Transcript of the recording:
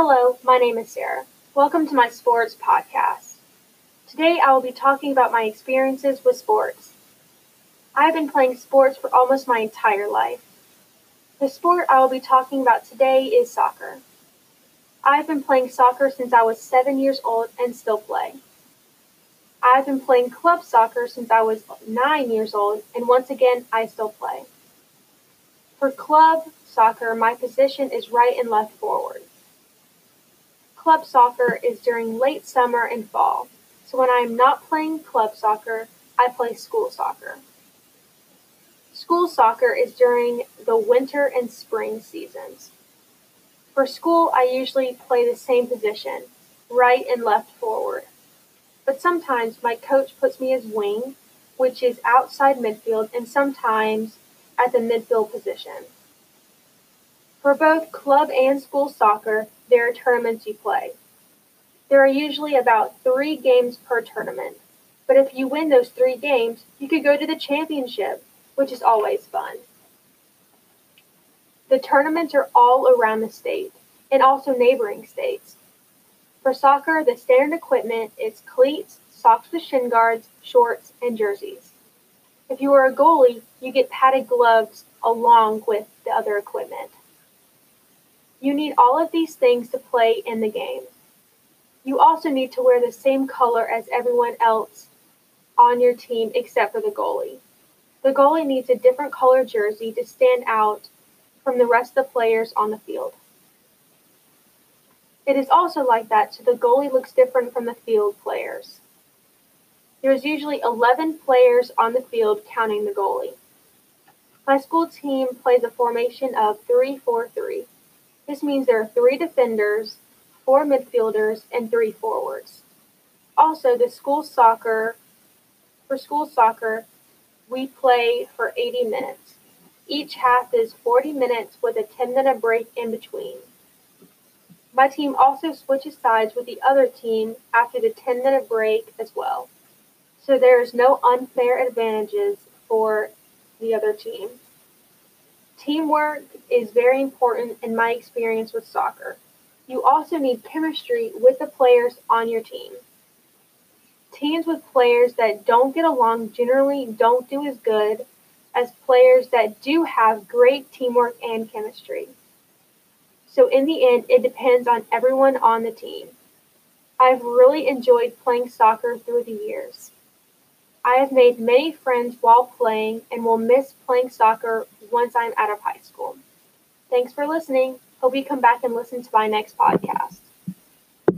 Hello, my name is Sarah. Welcome to my sports podcast. Today I will be talking about my experiences with sports. I have been playing sports for almost my entire life. The sport I will be talking about today is soccer. I've been playing soccer since I was seven years old and still play. I've been playing club soccer since I was nine years old, and once again, I still play. For club soccer, my position is right and left forward. Club soccer is during late summer and fall, so when I am not playing club soccer, I play school soccer. School soccer is during the winter and spring seasons. For school, I usually play the same position, right and left forward. But sometimes my coach puts me as wing, which is outside midfield, and sometimes at the midfield position. For both club and school soccer, there are tournaments you play. There are usually about three games per tournament, but if you win those three games, you could go to the championship, which is always fun. The tournaments are all around the state and also neighboring states. For soccer, the standard equipment is cleats, socks with shin guards, shorts, and jerseys. If you are a goalie, you get padded gloves along with the other equipment. You need all of these things to play in the game. You also need to wear the same color as everyone else on your team except for the goalie. The goalie needs a different color jersey to stand out from the rest of the players on the field. It is also like that, so the goalie looks different from the field players. There is usually 11 players on the field counting the goalie. My school team plays a formation of 3 4 3. This means there are three defenders, four midfielders, and three forwards. Also, the school soccer, for school soccer, we play for 80 minutes. Each half is 40 minutes with a 10 minute break in between. My team also switches sides with the other team after the 10 minute break as well so there is no unfair advantages for the other team. Teamwork is very important in my experience with soccer. You also need chemistry with the players on your team. Teams with players that don't get along generally don't do as good as players that do have great teamwork and chemistry. So, in the end, it depends on everyone on the team. I've really enjoyed playing soccer through the years. I have made many friends while playing and will miss playing soccer once I'm out of high school. Thanks for listening. Hope you come back and listen to my next podcast.